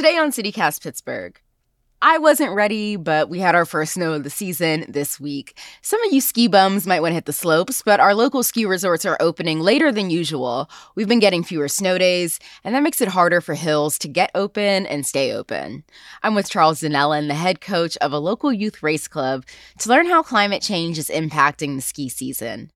Today on CityCast Pittsburgh. I wasn't ready, but we had our first snow of the season this week. Some of you ski bums might want to hit the slopes, but our local ski resorts are opening later than usual. We've been getting fewer snow days, and that makes it harder for hills to get open and stay open. I'm with Charles Donnellan, the head coach of a local youth race club, to learn how climate change is impacting the ski season.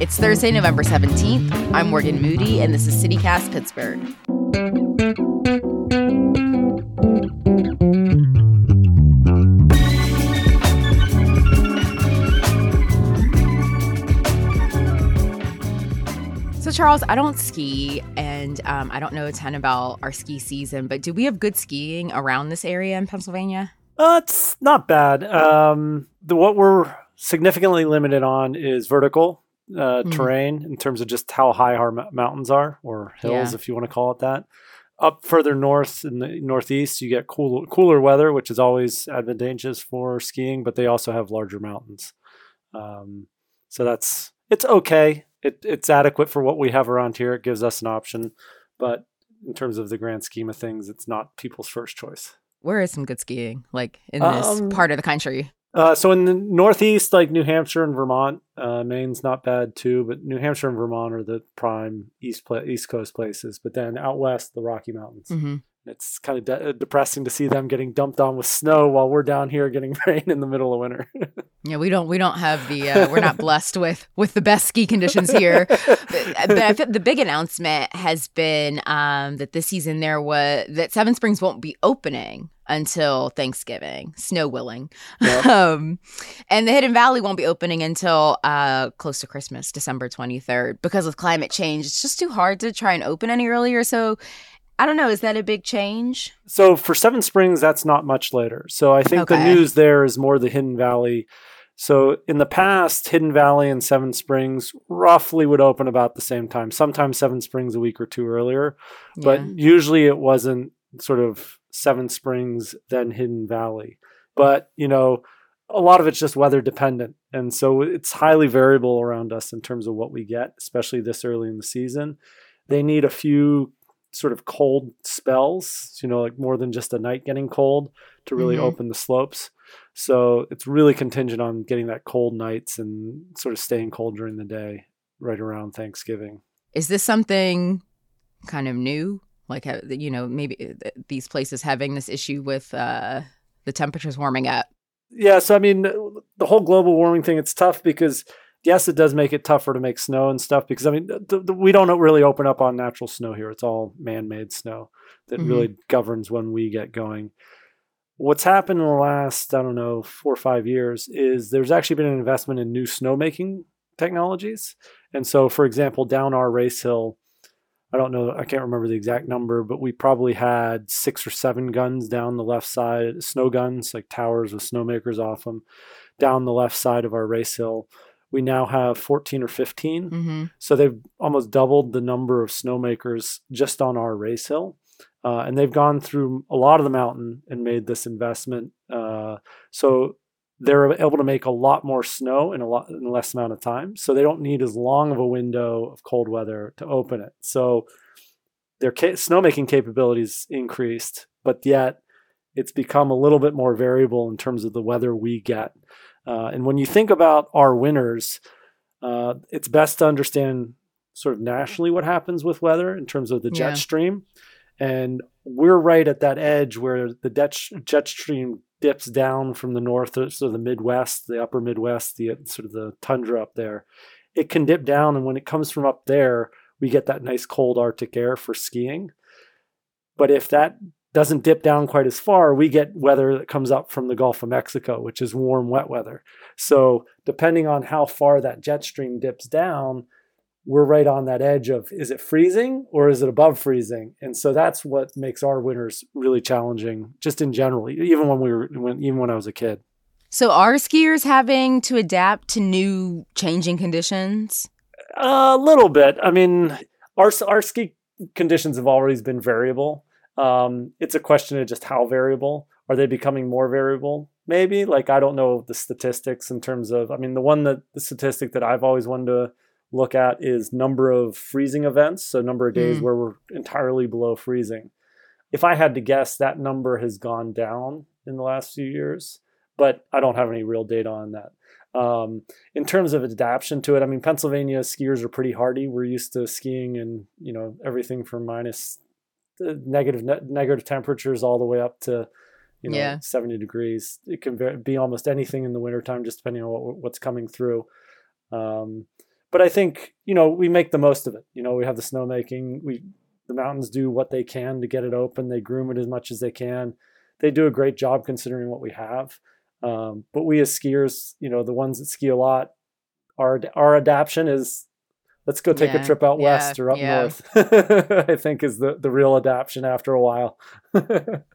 It's Thursday, November 17th. I'm Morgan Moody, and this is CityCast Pittsburgh. So, Charles, I don't ski and um, I don't know a ton about our ski season, but do we have good skiing around this area in Pennsylvania? Uh, it's not bad. Um, the, what we're significantly limited on is vertical uh, mm. terrain in terms of just how high our m- mountains are, or hills, yeah. if you want to call it that. Up further north in the northeast, you get cool, cooler weather, which is always advantageous for skiing, but they also have larger mountains. Um, so that's it's okay. It, it's adequate for what we have around here. It gives us an option, but in terms of the grand scheme of things, it's not people's first choice. Where is some good skiing, like in this um, part of the country? Uh, so in the Northeast, like New Hampshire and Vermont, uh, Maine's not bad too, but New Hampshire and Vermont are the prime East pla- East Coast places. But then out west, the Rocky Mountains. Mm-hmm. It's kind of de- uh, depressing to see them getting dumped on with snow while we're down here getting rain in the middle of winter. yeah, we don't we don't have the uh, we're not blessed with with the best ski conditions here. but, uh, but the big announcement has been um, that this season there was that Seven Springs won't be opening until Thanksgiving, snow willing. Yep. um, and the Hidden Valley won't be opening until uh, close to Christmas, December 23rd. Because of climate change, it's just too hard to try and open any earlier. So I don't know. Is that a big change? So for Seven Springs, that's not much later. So I think okay. the news there is more the Hidden Valley. So in the past, Hidden Valley and Seven Springs roughly would open about the same time. Sometimes Seven Springs a week or two earlier, yeah. but usually it wasn't sort of Seven Springs, then Hidden Valley. But, you know, a lot of it's just weather dependent. And so it's highly variable around us in terms of what we get, especially this early in the season. They need a few sort of cold spells, you know, like more than just a night getting cold to really mm-hmm. open the slopes. So it's really contingent on getting that cold nights and sort of staying cold during the day right around Thanksgiving. Is this something kind of new like you know maybe uh, these places having this issue with uh, the temperatures warming up yeah so i mean the whole global warming thing it's tough because yes it does make it tougher to make snow and stuff because i mean the, the, we don't really open up on natural snow here it's all man-made snow that mm-hmm. really governs when we get going what's happened in the last i don't know four or five years is there's actually been an investment in new snowmaking technologies and so for example down our race hill I don't know, I can't remember the exact number, but we probably had six or seven guns down the left side, snow guns, like towers with snowmakers off them, down the left side of our race hill. We now have 14 or 15. Mm-hmm. So they've almost doubled the number of snowmakers just on our race hill. Uh, and they've gone through a lot of the mountain and made this investment. Uh, so they're able to make a lot more snow in a lot in less amount of time. So they don't need as long of a window of cold weather to open it. So their ca- snowmaking capabilities increased, but yet it's become a little bit more variable in terms of the weather we get. Uh, and when you think about our winters, uh, it's best to understand sort of nationally what happens with weather in terms of the jet yeah. stream. And we're right at that edge where the jet, jet stream dips down from the north, uh, so the Midwest, the upper Midwest, the sort of the tundra up there. It can dip down, and when it comes from up there, we get that nice cold Arctic air for skiing. But if that doesn't dip down quite as far, we get weather that comes up from the Gulf of Mexico, which is warm, wet weather. So, depending on how far that jet stream dips down, we're right on that edge of is it freezing or is it above freezing? And so that's what makes our winters really challenging, just in general, even when we were when even when I was a kid. So are skiers having to adapt to new changing conditions? A little bit. I mean, our our ski conditions have always been variable. Um, it's a question of just how variable. Are they becoming more variable? Maybe. Like I don't know the statistics in terms of. I mean, the one that the statistic that I've always wanted to look at is number of freezing events, so number of days mm. where we're entirely below freezing. If I had to guess, that number has gone down in the last few years, but I don't have any real data on that. Um, in terms of adaptation to it, I mean, Pennsylvania skiers are pretty hardy. We're used to skiing and you know everything from minus negative ne- negative temperatures all the way up to you know yeah. 70 degrees. It can be almost anything in the wintertime, just depending on what, what's coming through. Um, but I think you know we make the most of it. You know, we have the snowmaking. We the mountains do what they can to get it open. They groom it as much as they can. They do a great job considering what we have. Um, but we as skiers, you know, the ones that ski a lot, our our adaptation is let's go take yeah, a trip out yeah, west or up yeah. north. I think is the the real adaptation after a while.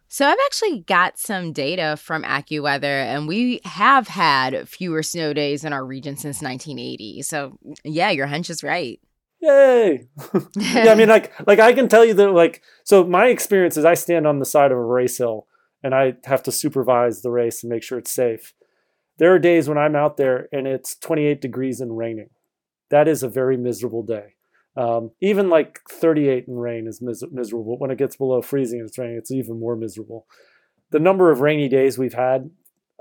so I've actually got some data from AccuWeather, and we have had fewer snow days in our region since 1980. So yeah, your hunch is right. Yay! yeah, I mean, like, like I can tell you that, like, so my experience is I stand on the side of a race hill and I have to supervise the race and make sure it's safe. There are days when I'm out there and it's 28 degrees and raining. That is a very miserable day. Um, even like 38 and rain is mis- miserable. When it gets below freezing and it's raining, it's even more miserable. The number of rainy days we've had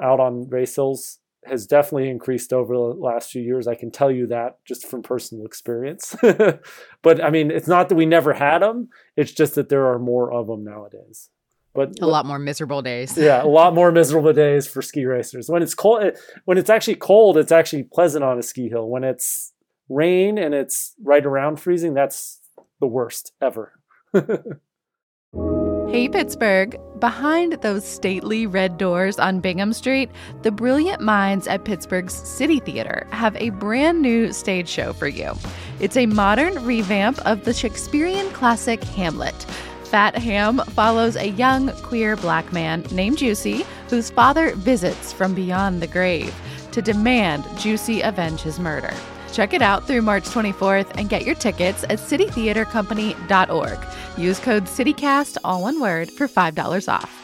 out on race hills has definitely increased over the last few years. I can tell you that just from personal experience. but I mean, it's not that we never had them, it's just that there are more of them nowadays. But a lot more miserable days. yeah, a lot more miserable days for ski racers. When it's cold, when it's actually cold, it's actually pleasant on a ski hill. When it's rain and it's right around freezing, that's the worst ever. hey, Pittsburgh. Behind those stately red doors on Bingham Street, the brilliant minds at Pittsburgh's City Theater have a brand new stage show for you. It's a modern revamp of the Shakespearean classic Hamlet Fat Ham follows a young queer black man named Juicy, whose father visits from beyond the grave to demand Juicy avenge his murder. Check it out through March 24th and get your tickets at citytheatercompany.org. Use code CityCast, all one word, for $5 off.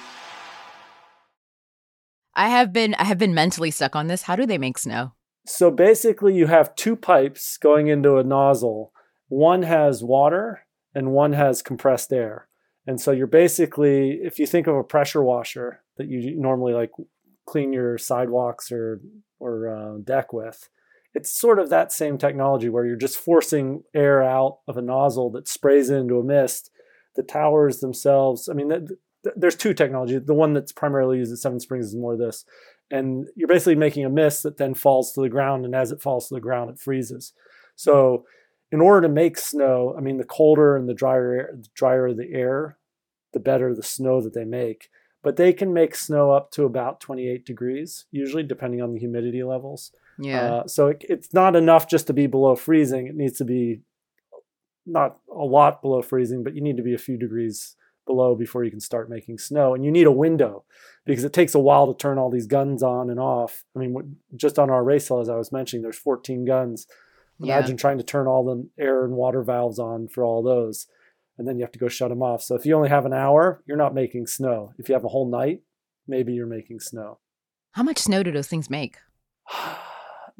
I have been I have been mentally stuck on this. How do they make snow? So basically you have two pipes going into a nozzle. One has water and one has compressed air. And so you're basically, if you think of a pressure washer that you normally like clean your sidewalks or or uh, deck with, it's sort of that same technology where you're just forcing air out of a nozzle that sprays into a mist. The towers themselves, I mean, th- th- there's two technologies. The one that's primarily used at Seven Springs is more this, and you're basically making a mist that then falls to the ground, and as it falls to the ground, it freezes. So in order to make snow, I mean, the colder and the drier, the drier the air, the better the snow that they make. But they can make snow up to about 28 degrees, usually, depending on the humidity levels. Yeah. Uh, so it, it's not enough just to be below freezing. It needs to be not a lot below freezing, but you need to be a few degrees below before you can start making snow. And you need a window because it takes a while to turn all these guns on and off. I mean, just on our race hill, as I was mentioning, there's 14 guns. Imagine yeah. trying to turn all the air and water valves on for all those, and then you have to go shut them off. So if you only have an hour, you're not making snow. If you have a whole night, maybe you're making snow. How much snow do those things make?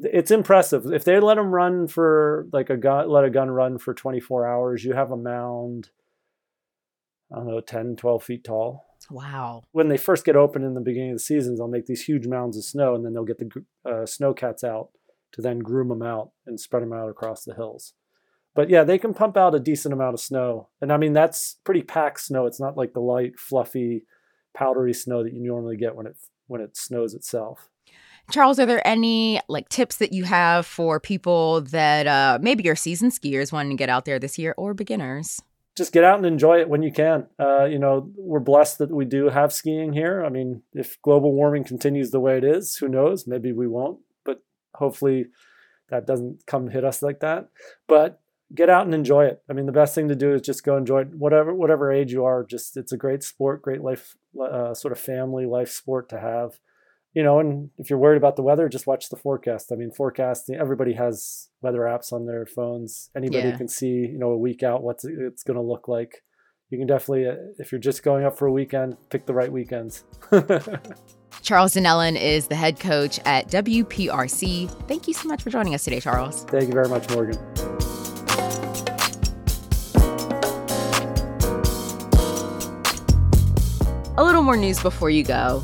it's impressive. If they let them run for like a gun, let a gun run for 24 hours, you have a mound, I don't know, 10, 12 feet tall. Wow. When they first get open in the beginning of the seasons, they'll make these huge mounds of snow and then they'll get the uh, snow cats out to then groom them out and spread them out across the hills. But yeah, they can pump out a decent amount of snow. And I mean, that's pretty packed snow. It's not like the light, fluffy, powdery snow that you normally get when it when it snows itself. Charles, are there any like tips that you have for people that uh, maybe are seasoned skiers wanting to get out there this year or beginners? Just get out and enjoy it when you can. Uh, you know, we're blessed that we do have skiing here. I mean, if global warming continues the way it is, who knows? Maybe we won't but hopefully that doesn't come hit us like that. But get out and enjoy it. I mean, the best thing to do is just go enjoy it. Whatever whatever age you are, just it's a great sport, great life, uh, sort of family life sport to have. You know, and if you're worried about the weather, just watch the forecast. I mean, forecasting. Everybody has weather apps on their phones. Anybody yeah. can see, you know, a week out what it's going to look like. You can definitely, if you're just going up for a weekend, pick the right weekends. Charles Donnellan is the head coach at WPRC. Thank you so much for joining us today, Charles. Thank you very much, Morgan. A little more news before you go.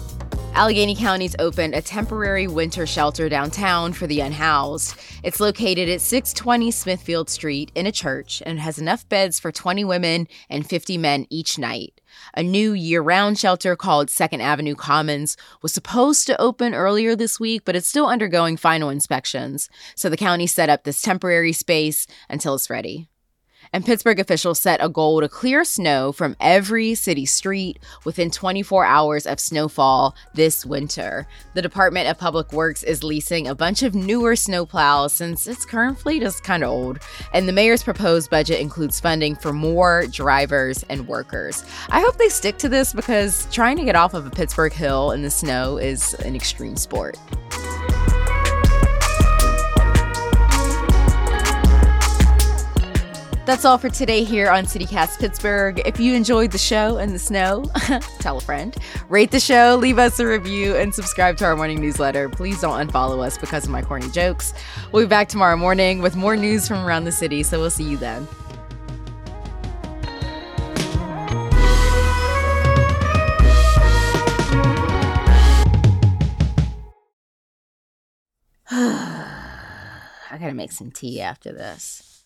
Allegheny County's opened a temporary winter shelter downtown for the unhoused. It's located at 620 Smithfield Street in a church and has enough beds for 20 women and 50 men each night. A new year round shelter called Second Avenue Commons was supposed to open earlier this week, but it's still undergoing final inspections. So the county set up this temporary space until it's ready. And Pittsburgh officials set a goal to clear snow from every city street within 24 hours of snowfall this winter. The Department of Public Works is leasing a bunch of newer snowplows since its current fleet is kind of old. And the mayor's proposed budget includes funding for more drivers and workers. I hope they stick to this because trying to get off of a Pittsburgh hill in the snow is an extreme sport. That's all for today here on CityCast Pittsburgh. If you enjoyed the show and the snow, tell a friend. Rate the show, leave us a review, and subscribe to our morning newsletter. Please don't unfollow us because of my corny jokes. We'll be back tomorrow morning with more news from around the city, so we'll see you then. I gotta make some tea after this.